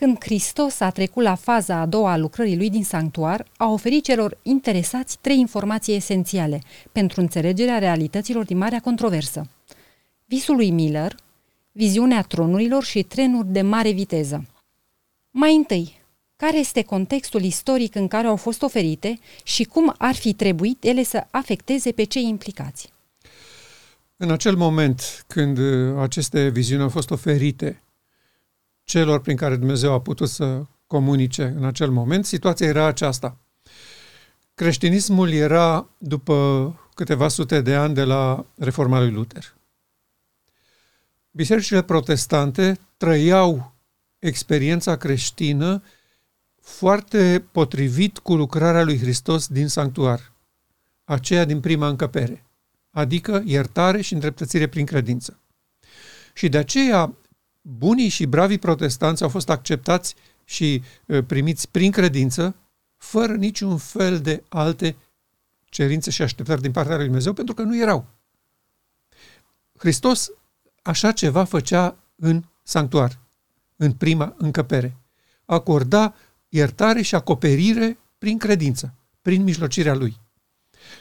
când Hristos a trecut la faza a doua a lucrării lui din sanctuar, a oferit celor interesați trei informații esențiale pentru înțelegerea realităților din marea controversă. Visul lui Miller, viziunea tronurilor și trenuri de mare viteză. Mai întâi, care este contextul istoric în care au fost oferite și cum ar fi trebuit ele să afecteze pe cei implicați? În acel moment când uh, aceste viziuni au fost oferite celor prin care Dumnezeu a putut să comunice în acel moment, situația era aceasta. Creștinismul era după câteva sute de ani de la reforma lui Luther. Bisericile protestante trăiau experiența creștină foarte potrivit cu lucrarea lui Hristos din sanctuar, aceea din prima încăpere, adică iertare și îndreptățire prin credință. Și de aceea bunii și bravii protestanți au fost acceptați și primiți prin credință, fără niciun fel de alte cerințe și așteptări din partea lui Dumnezeu, pentru că nu erau. Hristos așa ceva făcea în sanctuar, în prima încăpere. Acorda iertare și acoperire prin credință, prin mijlocirea lui.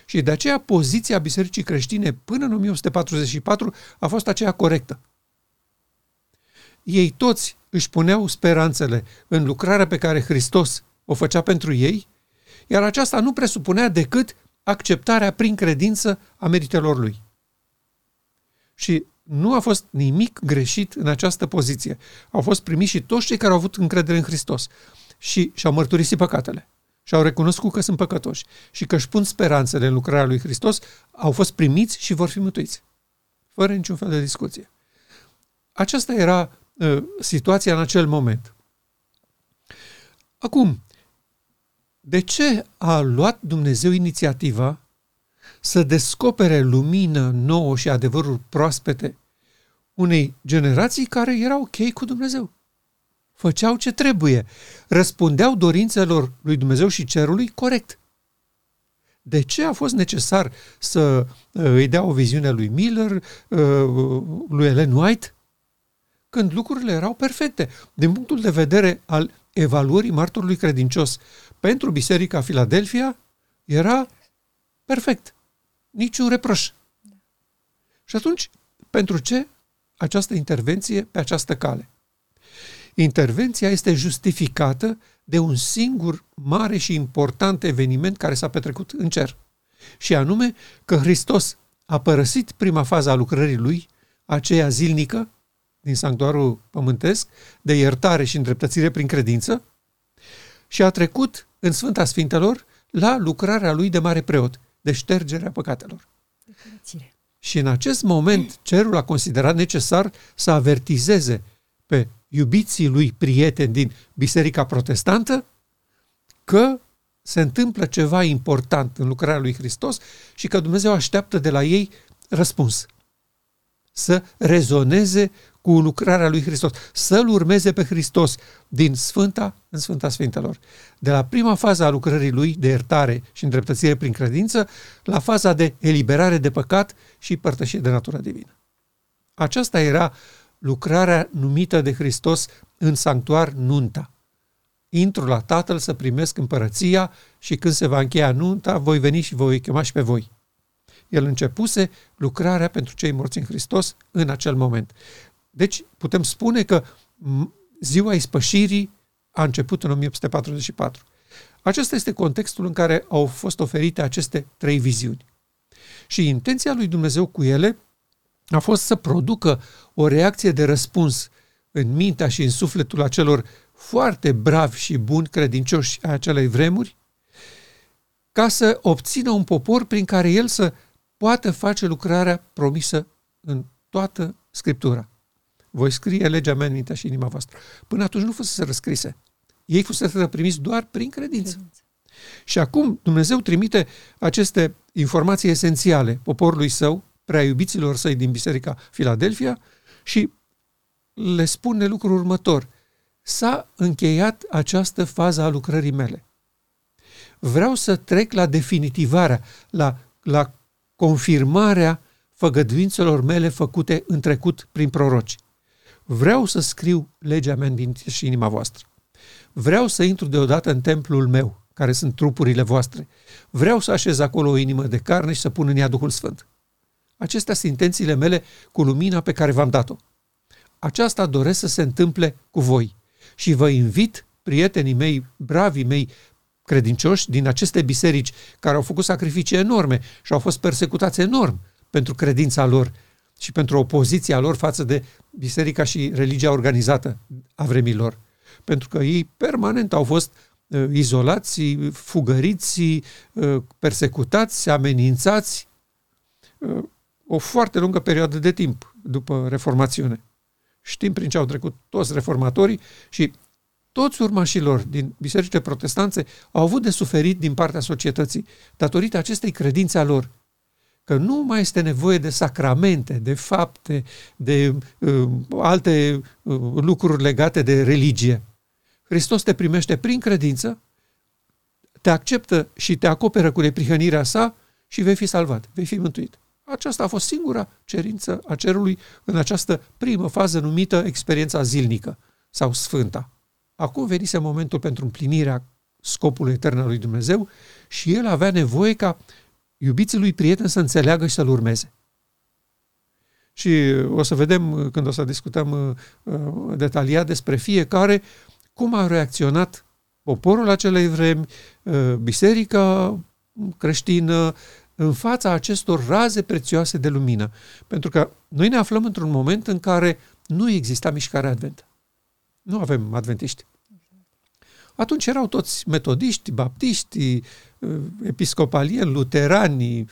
Și de aceea poziția Bisericii Creștine până în 1844 a fost aceea corectă. Ei toți își puneau speranțele în lucrarea pe care Hristos o făcea pentru ei, iar aceasta nu presupunea decât acceptarea prin credință a meritelor lui. Și nu a fost nimic greșit în această poziție. Au fost primiți și toți cei care au avut încredere în Hristos și și-au mărturisit păcatele și au recunoscut că sunt păcătoși și că își pun speranțele în lucrarea lui Hristos, au fost primiți și vor fi mântuiți. Fără niciun fel de discuție. Aceasta era uh, situația în acel moment. Acum, de ce a luat Dumnezeu inițiativa să descopere lumină nouă și adevăruri proaspete unei generații care erau ok cu Dumnezeu? făceau ce trebuie, răspundeau dorințelor lui Dumnezeu și cerului corect. De ce a fost necesar să uh, îi dea o viziune lui Miller, uh, lui Ellen White, când lucrurile erau perfecte? Din punctul de vedere al evaluării martorului credincios pentru Biserica Filadelfia, era perfect. Niciun reproș. Și atunci, pentru ce această intervenție pe această cale? Intervenția este justificată de un singur mare și important eveniment care s-a petrecut în cer. Și anume că Hristos a părăsit prima fază a lucrării lui, aceea zilnică, din sanctuarul pământesc, de iertare și îndreptățire prin credință, și a trecut în Sfânta Sfintelor la lucrarea lui de mare preot, de ștergerea păcatelor. Și în acest moment cerul a considerat necesar să avertizeze pe iubiții lui prieteni din Biserica Protestantă că se întâmplă ceva important în lucrarea lui Hristos și că Dumnezeu așteaptă de la ei răspuns. Să rezoneze cu lucrarea lui Hristos, să-L urmeze pe Hristos din Sfânta în Sfânta Sfintelor. De la prima fază a lucrării lui de iertare și îndreptățire prin credință, la faza de eliberare de păcat și părtășire de natură divină. Aceasta era lucrarea numită de Hristos în sanctuar nunta. Intru la Tatăl să primesc împărăția și când se va încheia nunta, voi veni și voi chema și pe voi. El începuse lucrarea pentru cei morți în Hristos în acel moment. Deci putem spune că ziua ispășirii a început în 1844. Acesta este contextul în care au fost oferite aceste trei viziuni. Și intenția lui Dumnezeu cu ele a fost să producă o reacție de răspuns în mintea și în sufletul acelor foarte bravi și buni credincioși a acelei vremuri, ca să obțină un popor prin care el să poată face lucrarea promisă în toată Scriptura. Voi scrie legea mea în mintea și inima voastră. Până atunci nu fusese răscrise. Ei fusese primiți doar prin credință. credință. Și acum Dumnezeu trimite aceste informații esențiale poporului său, prea iubiților săi din Biserica Filadelfia și le spune lucrul următor. S-a încheiat această fază a lucrării mele. Vreau să trec la definitivarea, la, la confirmarea făgăduințelor mele făcute în trecut prin proroci. Vreau să scriu legea mea în și inima voastră. Vreau să intru deodată în templul meu, care sunt trupurile voastre. Vreau să așez acolo o inimă de carne și să pun în ea Duhul Sfânt. Acestea sunt intențiile mele cu lumina pe care v-am dat-o. Aceasta doresc să se întâmple cu voi și vă invit, prietenii mei, bravii mei, credincioși din aceste biserici care au făcut sacrificii enorme și au fost persecutați enorm pentru credința lor și pentru opoziția lor față de biserica și religia organizată a vremilor. Pentru că ei permanent au fost uh, izolați, fugăriți, uh, persecutați, amenințați uh, o foarte lungă perioadă de timp după reformațiune. Știm prin ce au trecut toți reformatorii și toți urmașilor din bisericile protestanțe au avut de suferit din partea societății datorită acestei credințe a lor că nu mai este nevoie de sacramente, de fapte, de uh, alte uh, lucruri legate de religie. Hristos te primește prin credință, te acceptă și te acoperă cu neprihănirea sa și vei fi salvat, vei fi mântuit. Aceasta a fost singura cerință a cerului în această primă fază numită experiența zilnică sau sfânta. Acum venise momentul pentru împlinirea scopului etern al lui Dumnezeu și el avea nevoie ca iubiții lui prieten să înțeleagă și să-l urmeze. Și o să vedem când o să discutăm uh, detaliat despre fiecare cum a reacționat poporul acelei vremi, uh, biserica creștină, în fața acestor raze prețioase de lumină. Pentru că noi ne aflăm într-un moment în care nu exista mișcare adventă. Nu avem adventiști. Atunci erau toți metodiști, baptiști, episcopalieni, luterani,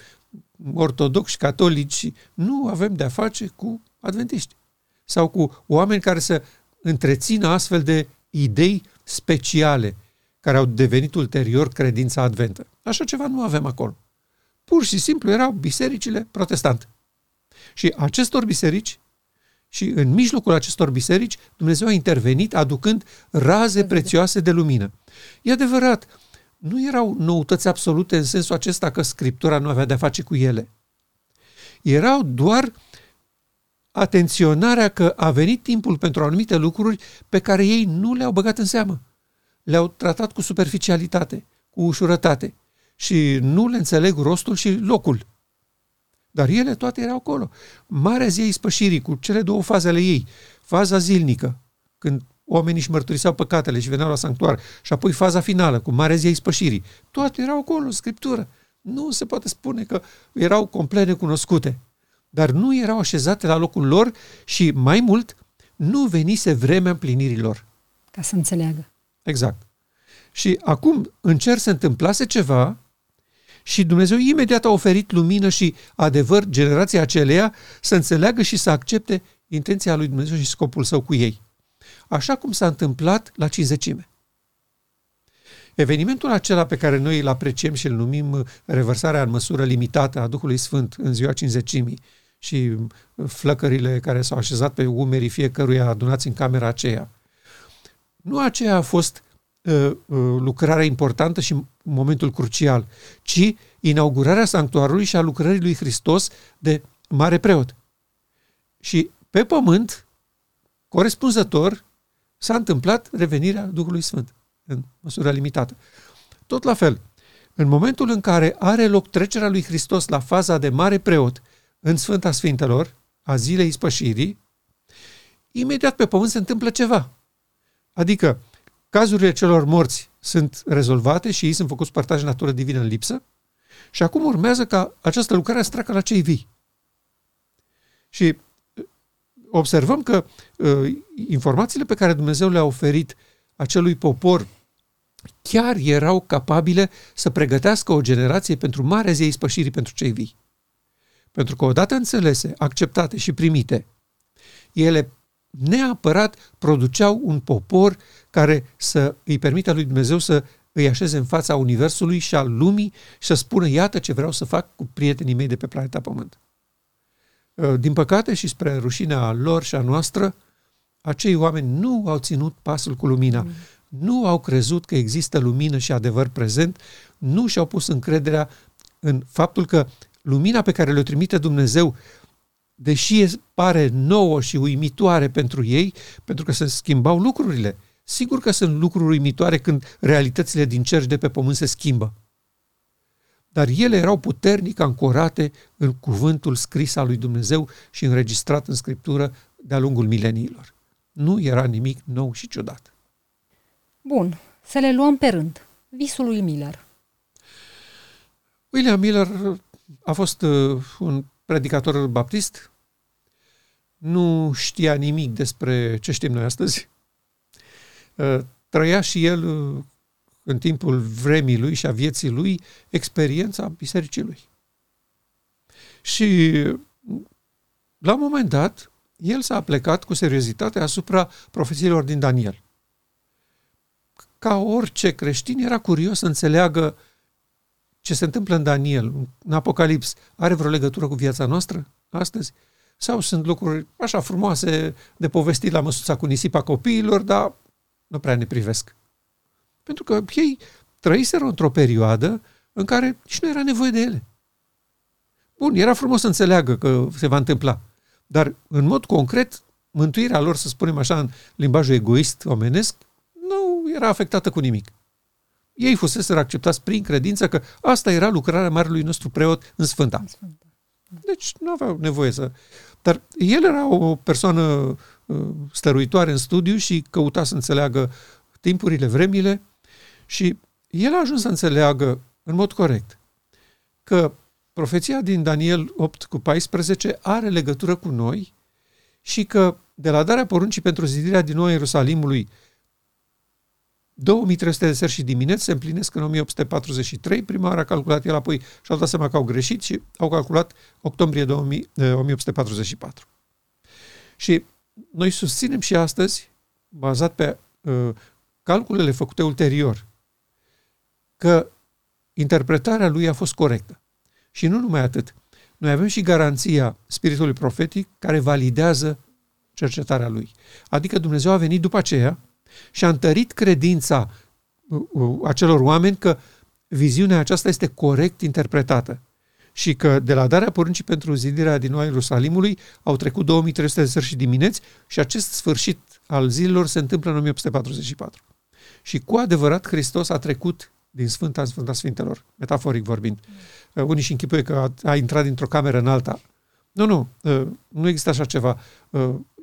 ortodoxi, catolici. Nu avem de-a face cu adventiști. Sau cu oameni care să întrețină astfel de idei speciale care au devenit ulterior credința adventă. Așa ceva nu avem acolo. Pur și simplu erau bisericile protestante. Și acestor biserici și în mijlocul acestor biserici Dumnezeu a intervenit aducând raze prețioase de lumină. E adevărat, nu erau noutăți absolute în sensul acesta că Scriptura nu avea de-a face cu ele. Erau doar atenționarea că a venit timpul pentru anumite lucruri pe care ei nu le-au băgat în seamă. Le-au tratat cu superficialitate, cu ușurătate și nu le înțeleg rostul și locul. Dar ele toate erau acolo. Marea zi a ispășirii cu cele două faze ale ei. Faza zilnică, când oamenii își mărturiseau păcatele și veneau la sanctuar, și apoi faza finală, cu marea zi a ispășirii. Toate erau acolo, în Scriptură. Nu se poate spune că erau complet necunoscute, dar nu erau așezate la locul lor și, mai mult, nu venise vremea împlinirilor. Ca să înțeleagă. Exact. Și acum în cer se întâmplase ceva și Dumnezeu imediat a oferit lumină și adevăr generația aceleia să înțeleagă și să accepte intenția lui Dumnezeu și scopul său cu ei. Așa cum s-a întâmplat la cinzecime. Evenimentul acela pe care noi îl apreciem și îl numim revărsarea în măsură limitată a Duhului Sfânt în ziua cinzecimii și flăcările care s-au așezat pe umerii fiecăruia adunați în camera aceea, nu aceea a fost Uh, uh, lucrarea importantă și momentul crucial, ci inaugurarea sanctuarului și a lucrării lui Hristos de mare preot. Și pe pământ, corespunzător, s-a întâmplat revenirea Duhului Sfânt, în măsură limitată. Tot la fel, în momentul în care are loc trecerea lui Hristos la faza de mare preot în Sfânta Sfintelor, a zilei spășirii, imediat pe pământ se întâmplă ceva. Adică, cazurile celor morți sunt rezolvate și ei sunt făcuți partaj natură divină în lipsă și acum urmează ca această lucrare să treacă la cei vii. Și uh, observăm că uh, informațiile pe care Dumnezeu le-a oferit acelui popor chiar erau capabile să pregătească o generație pentru marea zi spășirii pentru cei vii. Pentru că odată înțelese, acceptate și primite, ele neapărat produceau un popor care să îi permită lui Dumnezeu să îi așeze în fața Universului și al lumii și să spună, iată ce vreau să fac cu prietenii mei de pe planeta Pământ. Uh, din păcate și spre rușinea lor și a noastră, acei oameni nu au ținut pasul cu lumina, mm. nu au crezut că există lumină și adevăr prezent, nu și-au pus încrederea în faptul că lumina pe care le-o trimite Dumnezeu deși pare nouă și uimitoare pentru ei, pentru că se schimbau lucrurile, Sigur că sunt lucruri uimitoare când realitățile din cer și de pe pământ se schimbă. Dar ele erau puternic ancorate în cuvântul scris al lui Dumnezeu și înregistrat în Scriptură de-a lungul mileniilor. Nu era nimic nou și ciudat. Bun, să le luăm pe rând. Visul lui Miller. William Miller a fost uh, un predicator baptist, nu știa nimic despre ce știm noi astăzi. Uh, trăia și el uh, în timpul vremii lui și a vieții lui experiența bisericii lui. Și la un moment dat, el s-a plecat cu seriozitate asupra profețiilor din Daniel. Ca orice creștin, era curios să înțeleagă ce se întâmplă în Daniel, în Apocalips, are vreo legătură cu viața noastră astăzi? Sau sunt lucruri așa frumoase de povestit la măsuța cu nisipa copiilor, dar nu prea ne privesc. Pentru că ei trăiseră într-o perioadă în care nici nu era nevoie de ele. Bun, era frumos să înțeleagă că se va întâmpla, dar în mod concret, mântuirea lor, să spunem așa, în limbajul egoist omenesc, nu era afectată cu nimic. Ei fusese acceptați prin credință că asta era lucrarea marelui nostru preot în Sfânta. În Sfânta. Deci nu aveau nevoie să... Dar el era o persoană uh, stăruitoare în studiu și căuta să înțeleagă timpurile, vremile și el a ajuns să înțeleagă în mod corect că profeția din Daniel 8 cu 14 are legătură cu noi și că de la darea poruncii pentru zidirea din nou Ierusalimului 2300 de seri și dimineți se împlinesc în 1843. Prima oară a calculat el, apoi și-au dat seama că au greșit și au calculat octombrie 2000, 1844. Și noi susținem și astăzi, bazat pe uh, calculele făcute ulterior, că interpretarea lui a fost corectă. Și nu numai atât. Noi avem și garanția spiritului profetic care validează cercetarea lui. Adică Dumnezeu a venit după aceea și a întărit credința uh, uh, acelor oameni că viziunea aceasta este corect interpretată și că de la darea poruncii pentru zidirea din nou Ierusalimului au trecut 2300 de sări și dimineți și acest sfârșit al zilelor se întâmplă în 1844. Și cu adevărat Hristos a trecut din Sfânta în Sfânta Sfintelor, metaforic vorbind. Mm. Unii și închipuie că a, a intrat dintr-o cameră în alta. Nu, nu, nu există așa ceva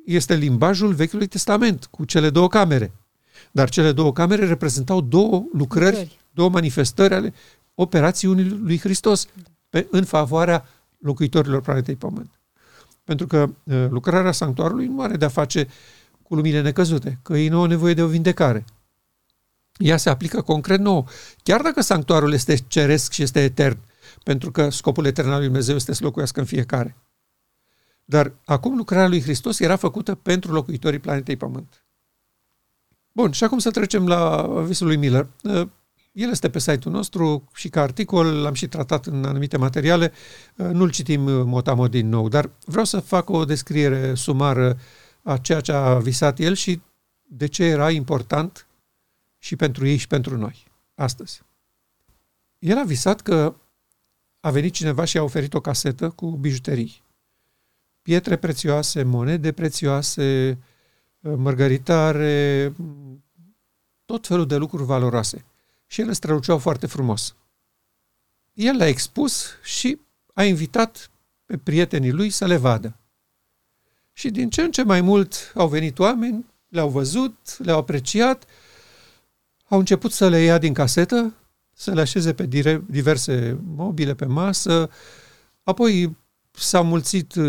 este limbajul Vechiului Testament, cu cele două camere. Dar cele două camere reprezentau două lucrări, lucrări. două manifestări ale operațiunii lui Hristos pe, în favoarea locuitorilor planetei Pământ. Pentru că uh, lucrarea sanctuarului nu are de-a face cu lumile necăzute, că ei nu au nevoie de o vindecare. Ea se aplică concret nou. Chiar dacă sanctuarul este ceresc și este etern, pentru că scopul etern al lui Dumnezeu este să locuiască în fiecare. Dar acum lucrarea lui Hristos era făcută pentru locuitorii planetei Pământ. Bun, și acum să trecem la visul lui Miller. Uh, el este pe site-ul nostru și ca articol l-am și tratat în anumite materiale. Uh, nu-l citim uh, motamo din nou, dar vreau să fac o descriere sumară a ceea ce a visat el și de ce era important și pentru ei și pentru noi, astăzi. El a visat că a venit cineva și a oferit o casetă cu bijuterii pietre prețioase, monede prețioase, mărgăritare, tot felul de lucruri valoroase. Și ele străluceau foarte frumos. El le-a expus și a invitat pe prietenii lui să le vadă. Și din ce în ce mai mult au venit oameni, le-au văzut, le-au apreciat, au început să le ia din casetă, să le așeze pe diverse mobile pe masă, apoi s-a mulțit uh,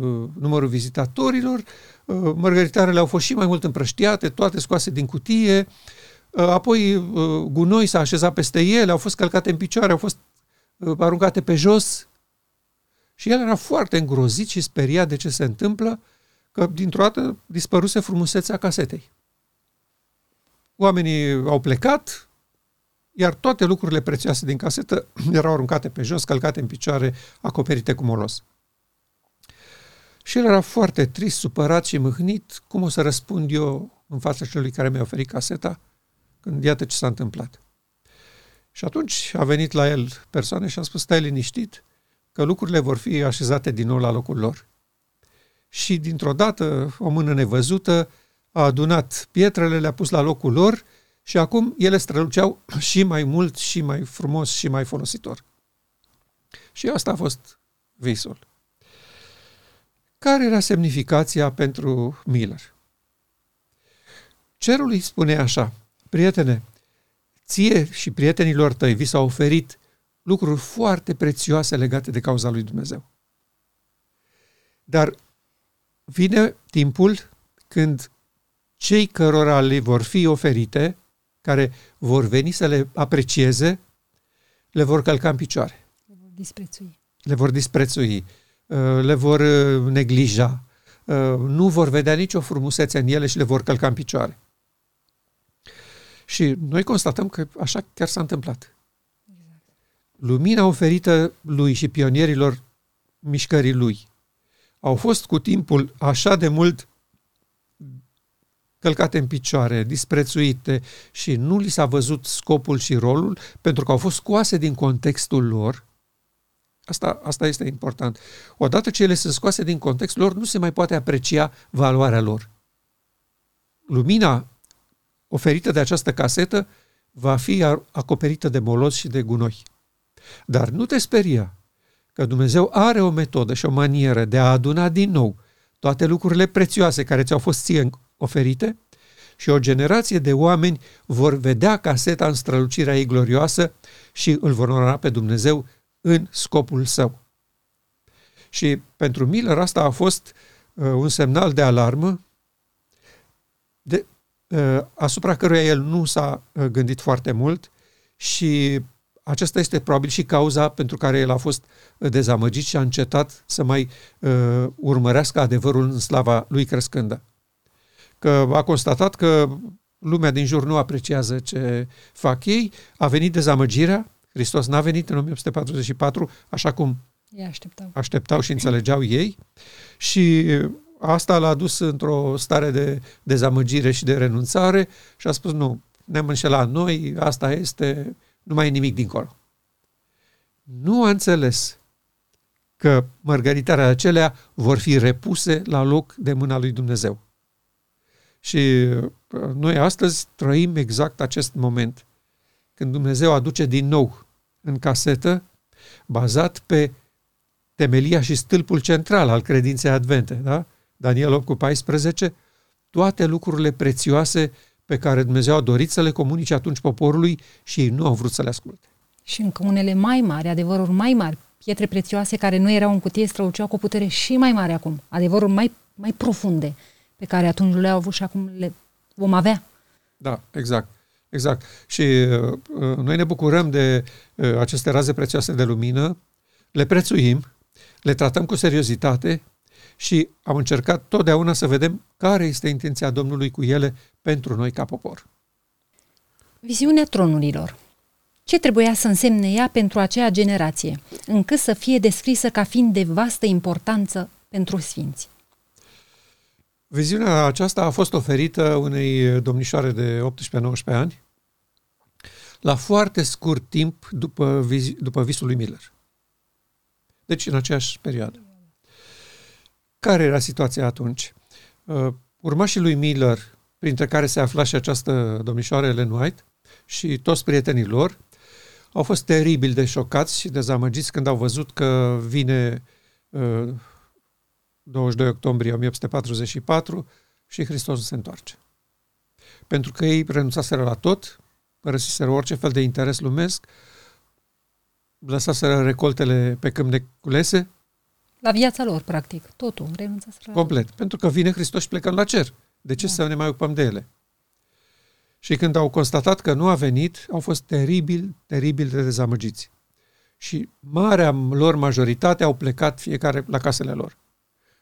uh, numărul vizitatorilor, uh, mărgăritarele au fost și mai mult împrăștiate, toate scoase din cutie, uh, apoi uh, gunoi s-a așezat peste ele, au fost călcate în picioare, au fost uh, aruncate pe jos. Și el era foarte îngrozit și speriat de ce se întâmplă, că dintr-o dată dispăruse frumusețea casetei. Oamenii au plecat, iar toate lucrurile prețioase din casetă erau aruncate pe jos, călcate în picioare, acoperite cu molos. Și el era foarte trist, supărat și mâhnit. Cum o să răspund eu în fața celui care mi-a oferit caseta? Când iată ce s-a întâmplat. Și atunci a venit la el persoane și a spus, stai liniștit, că lucrurile vor fi așezate din nou la locul lor. Și dintr-o dată, o mână nevăzută a adunat pietrele, le-a pus la locul lor și acum ele străluceau și mai mult, și mai frumos, și mai folositor. Și asta a fost visul. Care era semnificația pentru Miller? Cerul îi spune așa, prietene, ție și prietenilor tăi vi s-au oferit lucruri foarte prețioase legate de cauza lui Dumnezeu. Dar vine timpul când cei cărora le vor fi oferite, care vor veni să le aprecieze, le vor călca în picioare. Le vor disprețui. Le vor disprețui, uh, le vor uh, neglija, uh, nu vor vedea nicio frumusețe în ele și le vor călca în picioare. Și noi constatăm că așa chiar s-a întâmplat. Exact. Lumina oferită lui și pionierilor mișcării lui au fost cu timpul așa de mult călcate în picioare, disprețuite și nu li s-a văzut scopul și rolul pentru că au fost scoase din contextul lor. Asta, asta este important. Odată ce ele sunt scoase din contextul lor, nu se mai poate aprecia valoarea lor. Lumina oferită de această casetă va fi acoperită de molos și de gunoi. Dar nu te speria că Dumnezeu are o metodă și o manieră de a aduna din nou toate lucrurile prețioase care ți-au fost ție oferite și o generație de oameni vor vedea caseta în strălucirea ei glorioasă și îl vor onora pe Dumnezeu în scopul său. Și pentru Miller asta a fost uh, un semnal de alarmă de, uh, asupra căruia el nu s-a uh, gândit foarte mult și aceasta este probabil și cauza pentru care el a fost uh, dezamăgit și a încetat să mai uh, urmărească adevărul în slava lui crescândă. Că a constatat că lumea din jur nu apreciază ce fac ei, a venit dezamăgirea, Hristos n-a venit în 1844 așa cum ei așteptau. așteptau și înțelegeau ei și asta l-a dus într-o stare de dezamăgire și de renunțare și a spus nu, ne-am înșelat noi, asta este, nu mai e nimic dincolo. Nu a înțeles că mărgăritarea acelea vor fi repuse la loc de mâna lui Dumnezeu. Și uh, noi astăzi trăim exact acest moment, când Dumnezeu aduce din nou în casetă, bazat pe temelia și stâlpul central al credinței advente, da? Daniel 8 cu 14, toate lucrurile prețioase pe care Dumnezeu a dorit să le comunice atunci poporului și ei nu au vrut să le asculte. Și încă unele mai mari, adevăruri mai mari, pietre prețioase care nu erau în cutie, străluceau cu o putere și mai mare acum, adevăruri mai, mai profunde, pe care atunci nu le-au avut și acum le vom avea. Da, exact. Exact. Și uh, uh noi ne bucurăm de uh, aceste raze prețioase de lumină, le prețuim, le tratăm cu seriozitate și am încercat totdeauna să vedem care este intenția Domnului cu ele pentru noi ca popor. Viziunea tronurilor. Ce trebuia să însemne ea pentru aceea generație, încât să fie descrisă ca fiind de vastă importanță pentru sfinți? Viziunea aceasta a fost oferită unei domnișoare de 18-19 ani la foarte scurt timp după, vizi, după visul lui Miller. Deci în aceeași perioadă. Care era situația atunci? Uh, urmașii lui Miller, printre care se afla și această domnișoară Ellen White și toți prietenii lor, au fost teribil de șocați și dezamăgiți când au văzut că vine uh, 22 octombrie 1844 și Hristos se întoarce. Pentru că ei renunțaseră la tot, părăsiseră orice fel de interes lumesc, lăsaseră recoltele pe câmp de culese. La viața lor, practic, totul, renunțaseră Complet, la... pentru că vine Hristos și plecăm la cer. De ce da. să ne mai ocupăm de ele? Și când au constatat că nu a venit, au fost teribil, teribil de dezamăgiți. Și marea lor majoritate au plecat fiecare la casele lor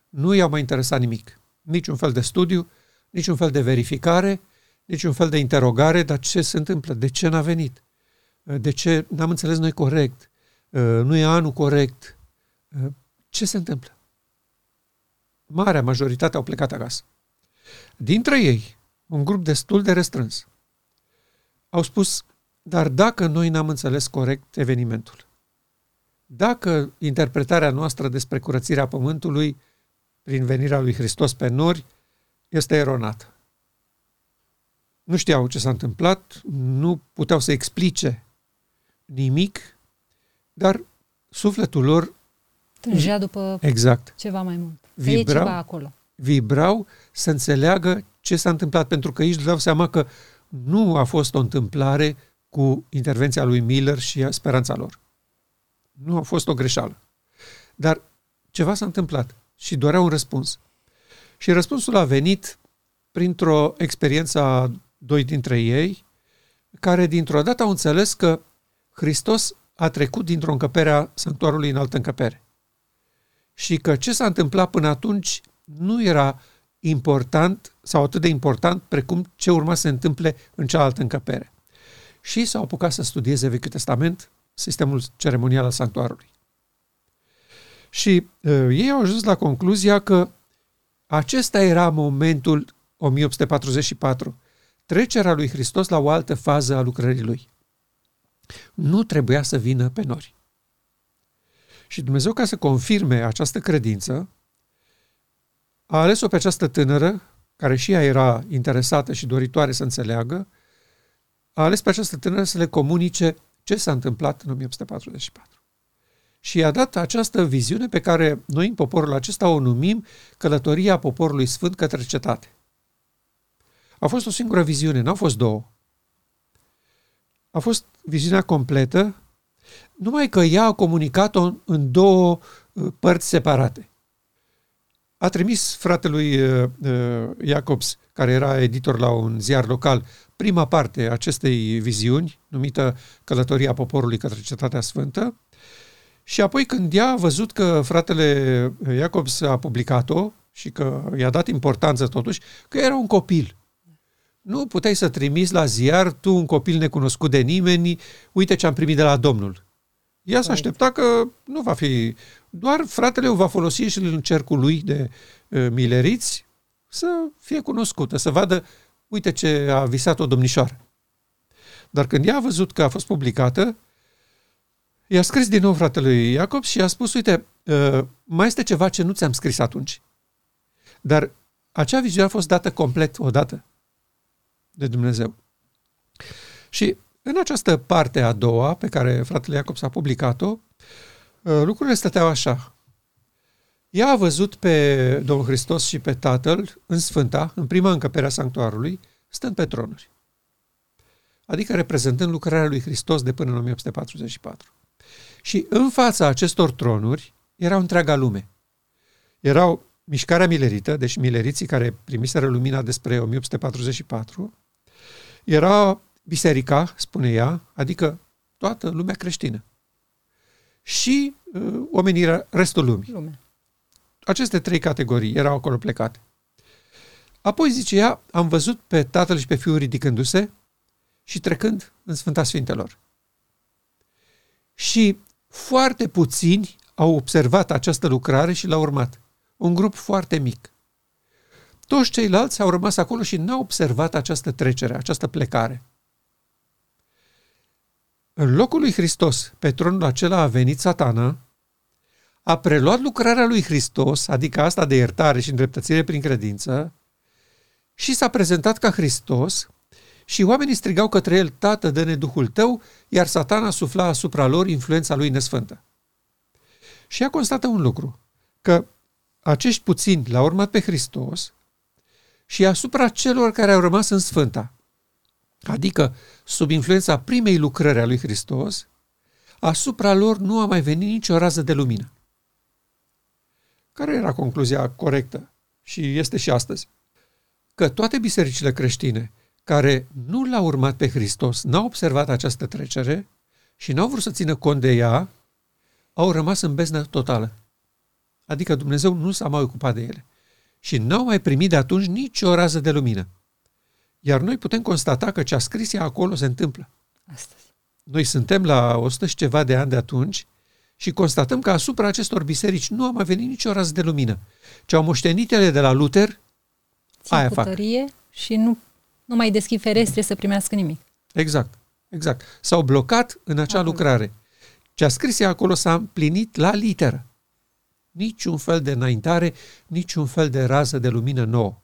nu i-au mai interesat nimic. Niciun fel de studiu, niciun fel de verificare, niciun fel de interogare, dar ce se întâmplă? De ce n-a venit? De ce n-am înțeles noi corect? Nu e anul corect? Ce se întâmplă? Marea majoritate au plecat acasă. Dintre ei, un grup destul de restrâns, au spus, dar dacă noi n-am înțeles corect evenimentul, dacă interpretarea noastră despre curățirea pământului prin venirea lui Hristos pe nori este eronată. nu știau ce s-a întâmplat, nu puteau să explice nimic, dar sufletul lor Tângea după exact, ceva mai mult. Că Vibrau. e ceva acolo. vibrau să înțeleagă ce s-a întâmplat, pentru că ei își dau seama că nu a fost o întâmplare cu intervenția lui Miller și speranța lor. Nu a fost o greșeală. Dar ceva s-a întâmplat și doreau un răspuns. Și răspunsul a venit printr-o experiență a doi dintre ei, care dintr-o dată au înțeles că Hristos a trecut dintr-o încăpere a sanctuarului în altă încăpere. Și că ce s-a întâmplat până atunci nu era important sau atât de important precum ce urma să se întâmple în cealaltă încăpere. Și s-au apucat să studieze Vechiul Testament, sistemul ceremonial al sanctuarului. Și uh, ei au ajuns la concluzia că acesta era momentul 1844, trecerea lui Hristos la o altă fază a lucrării lui. Nu trebuia să vină pe nori. Și Dumnezeu, ca să confirme această credință, a ales-o pe această tânără, care și ea era interesată și doritoare să înțeleagă, a ales pe această tânără să le comunice ce s-a întâmplat în 1844. Și i-a dat această viziune pe care noi în poporul acesta o numim călătoria poporului sfânt către cetate. A fost o singură viziune, n-au fost două. A fost viziunea completă, numai că ea a comunicat-o în două uh, părți separate. A trimis fratelui uh, uh, Jacobs, care era editor la un ziar local, prima parte a acestei viziuni, numită Călătoria poporului către Cetatea Sfântă, și apoi când ea a văzut că fratele Jacobs a publicat-o și că i-a dat importanță totuși, că era un copil. Nu puteai să trimiți la ziar tu un copil necunoscut de nimeni, uite ce am primit de la Domnul. Ea s-a aștepta că nu va fi, doar fratele o va folosi și în cercul lui de uh, mileriți să fie cunoscută, să vadă, uite ce a visat o domnișoară. Dar când ea a văzut că a fost publicată, i-a scris din nou fratelui Iacob și i-a spus, uite, uh, mai este ceva ce nu ți-am scris atunci. Dar acea viziune a fost dată complet odată de Dumnezeu. Și în această parte a doua, pe care fratele Iacob s-a publicat-o, uh, lucrurile stăteau așa. Ea a văzut pe Domnul Hristos și pe Tatăl în Sfânta, în prima încăpere a sanctuarului, stând pe tronuri. Adică reprezentând lucrarea lui Hristos de până în 1844. Și în fața acestor tronuri erau întreaga lume. Erau mișcarea milerită, deci mileriții care primiseră lumina despre 1844, era biserica, spune ea, adică toată lumea creștină. Și uh, omenirea, restul lumii. Lume. Aceste trei categorii erau acolo plecate. Apoi, zice ea, am văzut pe tatăl și pe fiul ridicându-se și trecând în Sfânta Sfintelor. Și foarte puțini au observat această lucrare și l-au urmat. Un grup foarte mic. Toți ceilalți au rămas acolo și n-au observat această trecere, această plecare. În locul lui Hristos, pe tronul acela a venit satana, a preluat lucrarea lui Hristos, adică asta de iertare și îndreptățire prin credință, și s-a prezentat ca Hristos și oamenii strigau către el, Tată, dă-ne Duhul tău, iar satana sufla asupra lor influența lui nesfântă. Și ea constată un lucru, că acești puțini l-au urmat pe Hristos și asupra celor care au rămas în Sfânta, adică sub influența primei lucrări a lui Hristos, asupra lor nu a mai venit nicio rază de lumină. Care era concluzia corectă și este și astăzi? Că toate bisericile creștine care nu l-au urmat pe Hristos, n-au observat această trecere și n-au vrut să țină cont de ea, au rămas în beznă totală. Adică Dumnezeu nu s-a mai ocupat de ele. Și n-au mai primit de atunci nicio rază de lumină. Iar noi putem constata că ce a scris ea acolo se întâmplă. Astăzi. Noi suntem la 100 și ceva de ani de atunci și constatăm că asupra acestor biserici nu a mai venit nicio rază de lumină. Ce au moștenit ele de la Luther, Țin Aia cu fac. tărie și nu, nu mai deschid ferestre să primească nimic. Exact, exact. S-au blocat în acea Acolo. lucrare. Ce a scris ea acolo s-a împlinit la literă. Niciun fel de înaintare, niciun fel de rază de lumină nouă.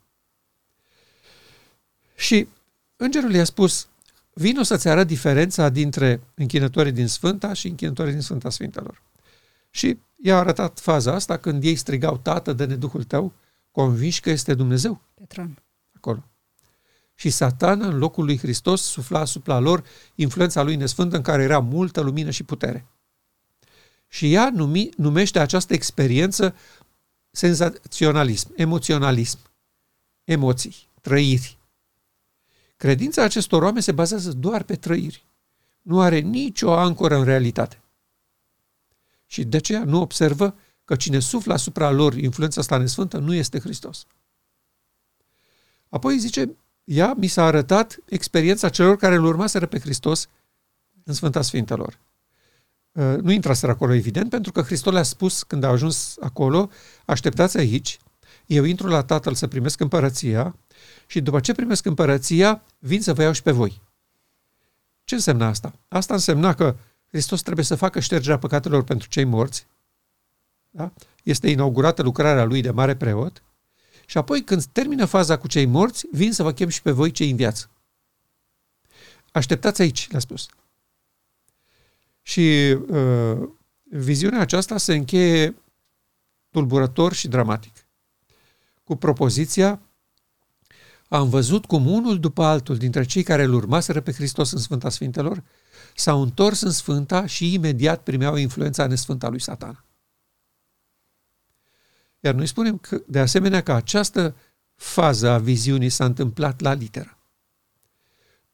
Și îngerul i-a spus, vino să-ți arăt diferența dintre închinătorii din Sfânta și închinătorii din Sfânta Sfintelor. Și i-a arătat faza asta când ei strigau, Tată, dă-ne Duhul tău, convinși că este Dumnezeu. Petron. Acolo. Și satana, în locul lui Hristos, sufla asupra lor influența lui nesfântă în care era multă lumină și putere. Și ea numi, numește această experiență senzaționalism, emoționalism, emoții, trăiri. Credința acestor oameni se bazează doar pe trăiri. Nu are nicio ancoră în realitate. Și de aceea nu observă că cine suflă asupra lor influența asta nesfântă nu este Hristos. Apoi zice, ea mi s-a arătat experiența celor care îl urmaseră pe Hristos în Sfânta Sfintelor. Uh, nu intraseră acolo, evident, pentru că Hristos le-a spus când a ajuns acolo, așteptați aici, eu intru la Tatăl să primesc împărăția și după ce primesc împărăția, vin să vă iau și pe voi. Ce însemna asta? Asta însemna că Hristos trebuie să facă ștergerea păcatelor pentru cei morți. Da? Este inaugurată lucrarea lui de mare preot. Și apoi, când termină faza cu cei morți, vin să vă chem și pe voi cei în viață. Așteptați aici, le-a spus. Și uh, viziunea aceasta se încheie tulburător și dramatic. Cu propoziția am văzut cum unul după altul dintre cei care îl urmaseră pe Hristos în Sfânta Sfintelor s-au întors în Sfânta și imediat primeau influența nesfânta lui Satan. Iar noi spunem că, de asemenea că această fază a viziunii s-a întâmplat la literă.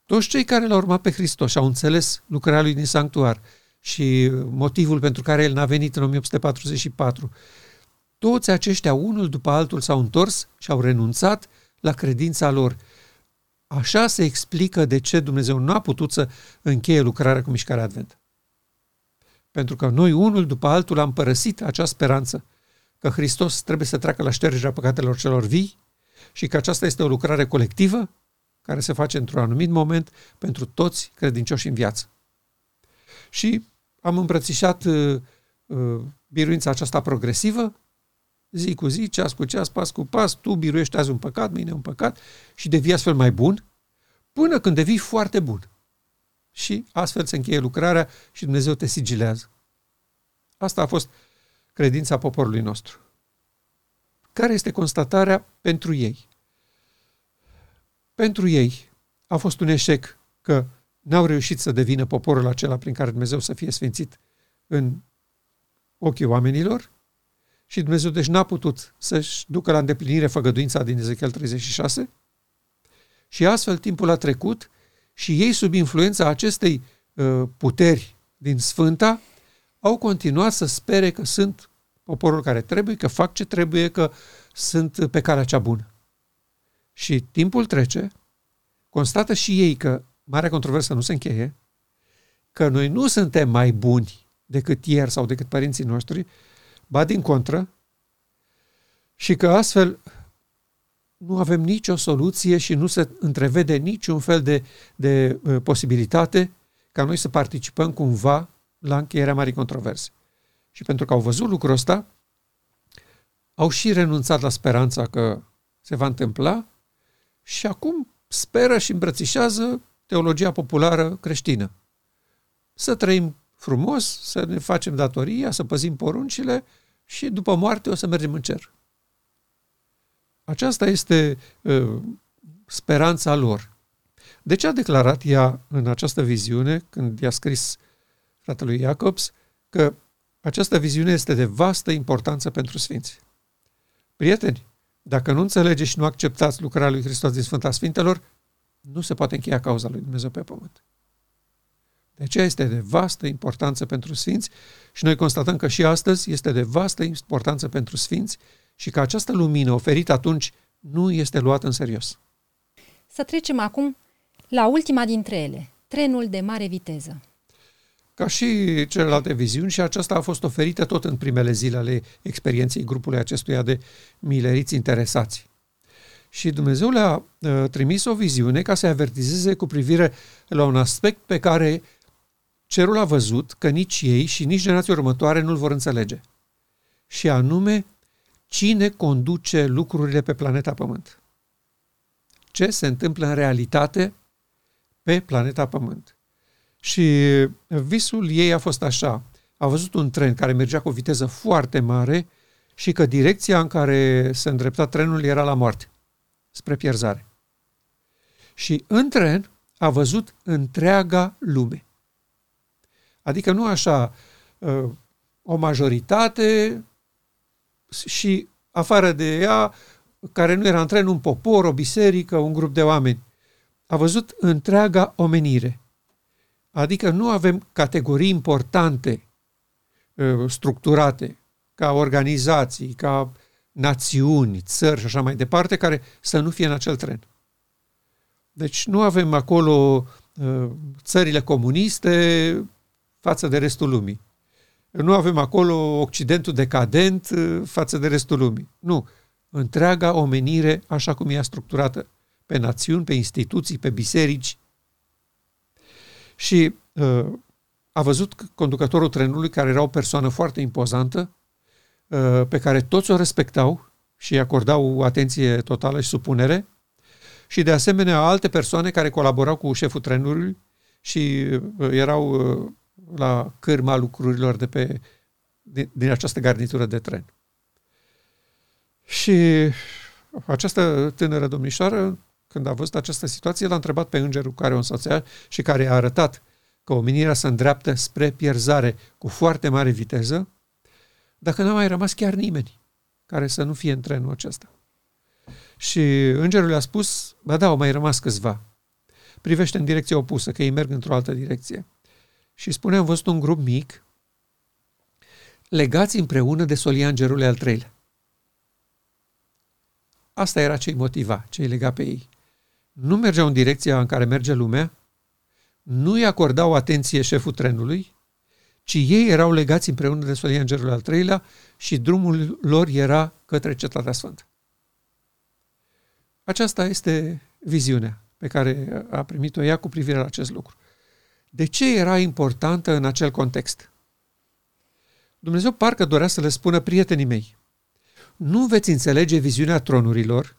Toți cei care l-au urmat pe Hristos și au înțeles lucrarea lui din sanctuar și motivul pentru care el n-a venit în 1844, toți aceștia, unul după altul, s-au întors și au renunțat la credința lor. Așa se explică de ce Dumnezeu nu a putut să încheie lucrarea cu mișcarea Advent. Pentru că noi, unul după altul, am părăsit acea speranță că Hristos trebuie să treacă la ștergerea păcatelor celor vii și că aceasta este o lucrare colectivă care se face într-un anumit moment pentru toți credincioși în viață. Și am îmbrățișat uh, uh, biruința aceasta progresivă zi cu zi, ceas cu ceas, pas cu pas, tu biruiești azi un păcat, mâine un păcat și devii astfel mai bun, până când devii foarte bun. Și astfel se încheie lucrarea și Dumnezeu te sigilează. Asta a fost credința poporului nostru. Care este constatarea pentru ei? Pentru ei a fost un eșec că n-au reușit să devină poporul acela prin care Dumnezeu să fie sfințit în ochii oamenilor și Dumnezeu deci n-a putut să-și ducă la îndeplinire făgăduința din Ezechiel 36 și astfel timpul a trecut și ei sub influența acestei uh, puteri din Sfânta au continuat să spere că sunt poporul care trebuie, că fac ce trebuie, că sunt pe calea cea bună. Și timpul trece, constată și ei că marea controversă nu se încheie, că noi nu suntem mai buni decât ieri sau decât părinții noștri, ba din contră, și că astfel nu avem nicio soluție și nu se întrevede niciun fel de, de uh, posibilitate ca noi să participăm cumva la încheierea marii controverse. Și pentru că au văzut lucrul ăsta, au și renunțat la speranța că se va întâmpla și acum speră și îmbrățișează teologia populară creștină. Să trăim frumos, să ne facem datoria, să păzim poruncile și după moarte o să mergem în cer. Aceasta este uh, speranța lor. De ce a declarat ea în această viziune, când i-a scris fratelui Iacobs, că această viziune este de vastă importanță pentru Sfinți? Prieteni, dacă nu înțelegeți și nu acceptați lucrarea lui Hristos din Sfânta Sfintelor, nu se poate încheia cauza lui Dumnezeu pe pământ. De aceea este de vastă importanță pentru Sfinți și noi constatăm că și astăzi este de vastă importanță pentru Sfinți și că această lumină oferită atunci nu este luată în serios. Să trecem acum la ultima dintre ele, trenul de mare viteză. Ca și celelalte viziuni, și aceasta a fost oferită tot în primele zile ale experienței grupului acestuia de mileriți interesați. Și Dumnezeu le-a uh, trimis o viziune ca să avertizeze cu privire la un aspect pe care cerul a văzut că nici ei și nici generația următoare nu-l vor înțelege. Și anume, cine conduce lucrurile pe planeta Pământ. Ce se întâmplă în realitate pe planeta Pământ. Și visul ei a fost așa. A văzut un tren care mergea cu o viteză foarte mare și că direcția în care se îndrepta trenul era la moarte, spre pierzare. Și în tren a văzut întreaga lume. Adică nu așa uh, o majoritate și afară de ea, care nu era în tren, un popor, o biserică, un grup de oameni. A văzut întreaga omenire. Adică nu avem categorii importante, uh, structurate, ca organizații, ca națiuni, țări și așa mai departe, care să nu fie în acel tren. Deci nu avem acolo uh, țările comuniste față de restul lumii. Nu avem acolo Occidentul decadent uh, față de restul lumii. Nu. Întreaga omenire așa cum e structurată pe națiuni, pe instituții, pe biserici. Și uh, a văzut conducătorul trenului, care era o persoană foarte impozantă, uh, pe care toți o respectau și îi acordau atenție totală și supunere, și de asemenea alte persoane care colaborau cu șeful trenului și uh, erau uh, la cârma lucrurilor de pe, din, din această garnitură de tren. Și această tânără domnișoară, când a văzut această situație, l-a întrebat pe îngerul care o însoțea și care a arătat că omenirea se îndreaptă spre pierzare cu foarte mare viteză, dacă n-a mai rămas chiar nimeni care să nu fie în trenul acesta. Și îngerul a spus, ba da, au mai rămas câțiva. Privește în direcția opusă, că ei merg într-o altă direcție. Și spune, am văzut un grup mic, legați împreună de solia îngerului al treilea. Asta era ce-i motiva, ce-i lega pe ei. Nu mergeau în direcția în care merge lumea, nu i acordau atenție șeful trenului, ci ei erau legați împreună de solia îngerului al treilea și drumul lor era către Cetatea Sfântă. Aceasta este viziunea pe care a primit-o ea cu privire la acest lucru. De ce era importantă în acel context? Dumnezeu parcă dorea să le spună prietenii mei, nu veți înțelege viziunea tronurilor,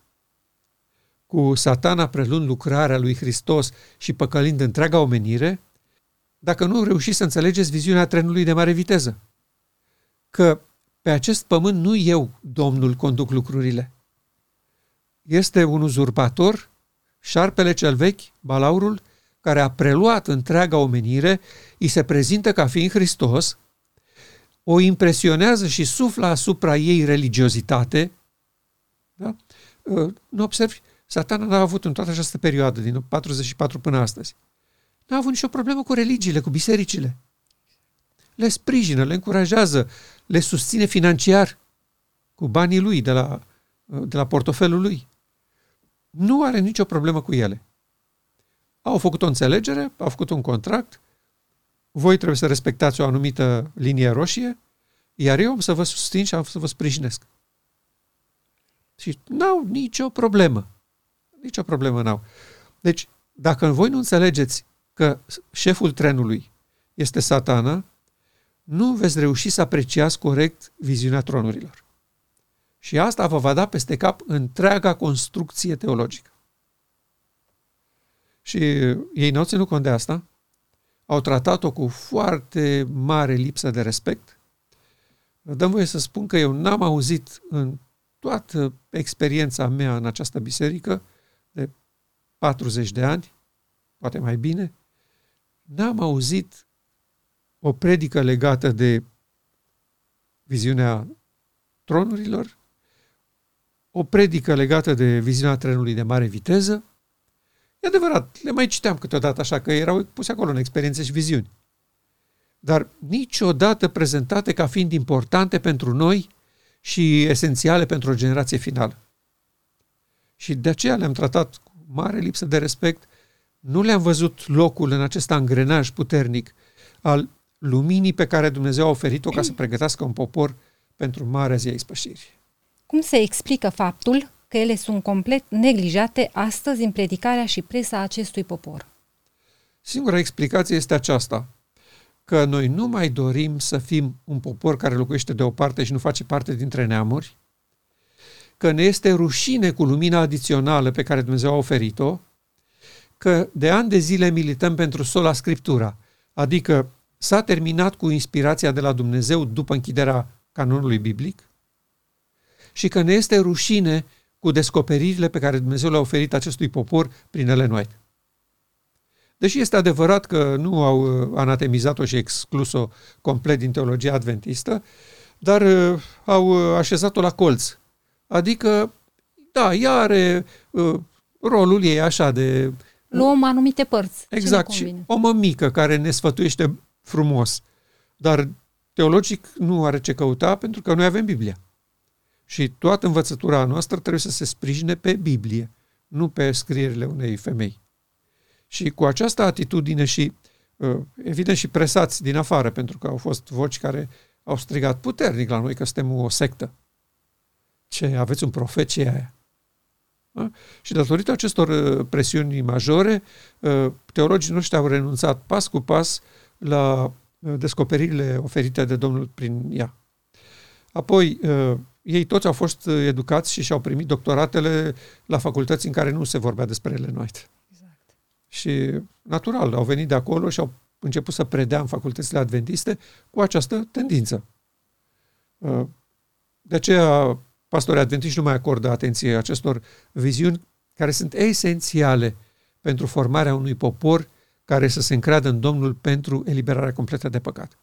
cu satana prelund lucrarea lui Hristos și păcălind întreaga omenire, dacă nu reușiți să înțelegeți viziunea trenului de mare viteză. Că pe acest pământ nu eu, Domnul, conduc lucrurile, este un uzurpator, șarpele cel vechi, balaurul, care a preluat întreaga omenire, îi se prezintă ca fiind Hristos, o impresionează și suflă asupra ei religiozitate. Da? Uh, nu observi? Satana n-a avut în toată această perioadă, din 44 până astăzi. N-a avut nicio problemă cu religiile, cu bisericile. Le sprijină, le încurajează, le susține financiar cu banii lui de la, uh, de la portofelul lui nu are nicio problemă cu ele. Au făcut o înțelegere, au făcut un contract, voi trebuie să respectați o anumită linie roșie, iar eu am să vă susțin și am să vă sprijinesc. Și n-au nicio problemă. Nicio problemă n-au. Deci, dacă voi nu înțelegeți că șeful trenului este satana, nu veți reuși să apreciați corect viziunea tronurilor. Și asta vă va da peste cap întreaga construcție teologică. Și ei n-au ținut cont de asta, au tratat-o cu foarte mare lipsă de respect. Dăm voie să spun că eu n-am auzit în toată experiența mea în această biserică, de 40 de ani, poate mai bine, n-am auzit o predică legată de viziunea tronurilor, o predică legată de viziunea trenului de mare viteză. E adevărat, le mai citeam câteodată așa, că erau puse acolo în experiențe și viziuni. Dar niciodată prezentate ca fiind importante pentru noi și esențiale pentru o generație finală. Și de aceea le-am tratat cu mare lipsă de respect, nu le-am văzut locul în acest angrenaj puternic al luminii pe care Dumnezeu a oferit-o ca să pregătească un popor pentru marea zi a ispășirii. Cum se explică faptul că ele sunt complet neglijate astăzi în predicarea și presa acestui popor? Singura explicație este aceasta, că noi nu mai dorim să fim un popor care locuiește de o parte și nu face parte dintre neamuri, că ne este rușine cu lumina adițională pe care Dumnezeu a oferit-o, că de ani de zile milităm pentru sola scriptura, adică s-a terminat cu inspirația de la Dumnezeu după închiderea canonului biblic și că ne este rușine cu descoperirile pe care Dumnezeu le-a oferit acestui popor prin Ellen White. Deși este adevărat că nu au uh, anatemizat-o și exclus-o complet din teologia adventistă, dar uh, au uh, așezat-o la colț. Adică, da, ea are rolul ei așa de... Luăm anumite părți. Exact, și o mămică care ne sfătuiește frumos. Dar teologic nu are ce căuta pentru că noi avem Biblia. Și toată învățătura noastră trebuie să se sprijine pe Biblie, nu pe scrierile unei femei. Și cu această atitudine și, uh, evident, și presați din afară, pentru că au fost voci care au strigat puternic la noi că suntem o sectă. Ce, aveți un profet, ce e aia? Da? Și datorită acestor uh, presiuni majore, uh, teologii noștri au renunțat pas cu pas la descoperirile oferite de Domnul prin ea. Apoi, ei toți au fost educați și și-au primit doctoratele la facultăți în care nu se vorbea despre ele noi. Și, natural, au venit de acolo și au început să predea în facultățile adventiste cu această tendință. Uh, de aceea, pastorii adventiști nu mai acordă atenție acestor viziuni care sunt esențiale pentru formarea unui popor care să se încreadă în Domnul pentru eliberarea completă de păcat.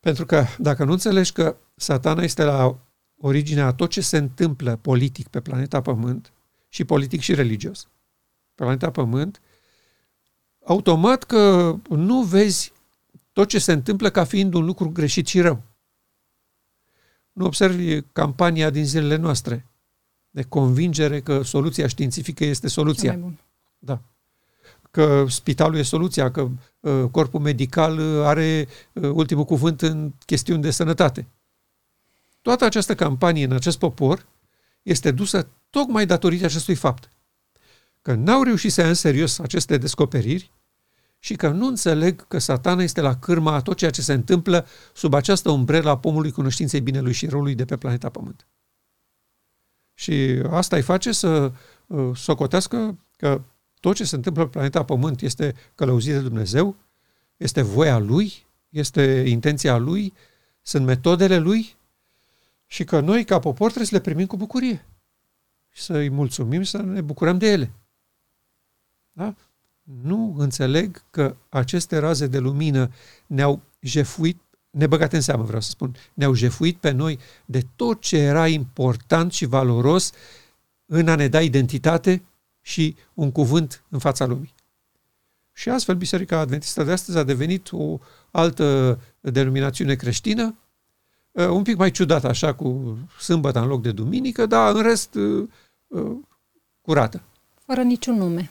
Pentru că dacă nu înțelegi că satana este la originea a tot ce se întâmplă politic pe planeta Pământ, și politic și religios, pe planeta Pământ, automat că nu vezi tot ce se întâmplă ca fiind un lucru greșit și rău. Nu observi campania din zilele noastre de convingere că soluția științifică este soluția. mai bun. Da. Că spitalul e soluția, că uh, corpul medical uh, are uh, ultimul cuvânt în chestiuni de sănătate. Toată această campanie în acest popor este dusă tocmai datorită acestui fapt că n-au reușit să ia în serios aceste descoperiri și că nu înțeleg că satana este la cârma a tot ceea ce se întâmplă sub această umbrelă a pomului cunoștinței binelui și răului de pe planeta Pământ. Și asta îi face să uh, socotească că tot ce se întâmplă pe planeta Pământ este călăuzit de Dumnezeu, este voia Lui, este intenția Lui, sunt metodele Lui și că noi, ca popor, trebuie să le primim cu bucurie și să îi mulțumim și să ne bucurăm de ele. Da? Nu înțeleg că aceste raze de lumină ne-au jefuit, nebăgate în seamă vreau să spun, ne-au jefuit pe noi de tot ce era important și valoros în a ne da identitate și un cuvânt în fața lumii. Și astfel Biserica Adventistă de astăzi a devenit o altă denominațiune creștină, uh, un pic mai ciudată, așa, cu sâmbătă în loc de duminică, dar în rest uh, uh, curată. Fără niciun nume.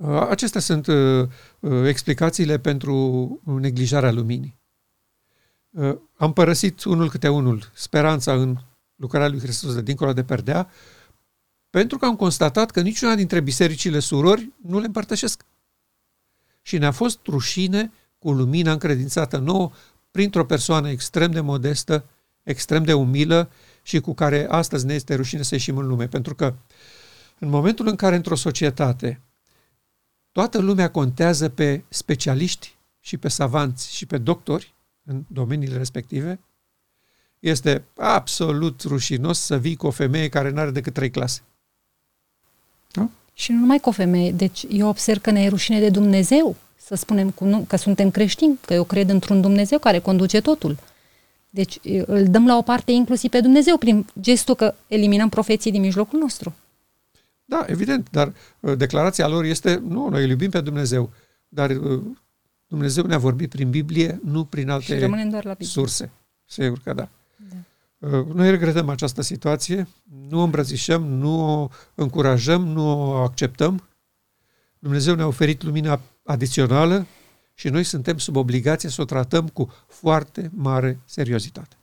Da. Acestea sunt uh, uh, explicațiile pentru neglijarea luminii. Uh, am părăsit unul câte unul speranța în lucrarea lui Hristos de dincolo de perdea, pentru că am constatat că niciuna dintre bisericile surori nu le împărtășesc. Și ne-a fost rușine cu lumina încredințată nouă printr-o persoană extrem de modestă, extrem de umilă și cu care astăzi ne este rușine să ieșim în lume. Pentru că în momentul în care într-o societate toată lumea contează pe specialiști și pe savanți și pe doctori în domeniile respective, este absolut rușinos să vii cu o femeie care nu are decât trei clase. Da? Și nu numai cu o femeie. Deci eu observ că ne e rușine de Dumnezeu să spunem că suntem creștini, că eu cred într-un Dumnezeu care conduce totul. Deci îl dăm la o parte inclusiv pe Dumnezeu prin gestul că eliminăm profeții din mijlocul nostru. Da, evident, dar uh, declarația lor este, nu, noi îl iubim pe Dumnezeu, dar uh, Dumnezeu ne-a vorbit prin Biblie, nu prin alte doar la surse. Sigur că da. da. Uh, noi regretăm această situație, nu o îmbrățișăm, nu o încurajăm, nu o acceptăm. Dumnezeu ne-a oferit lumina adițională și noi suntem sub obligație să o tratăm cu foarte mare seriozitate.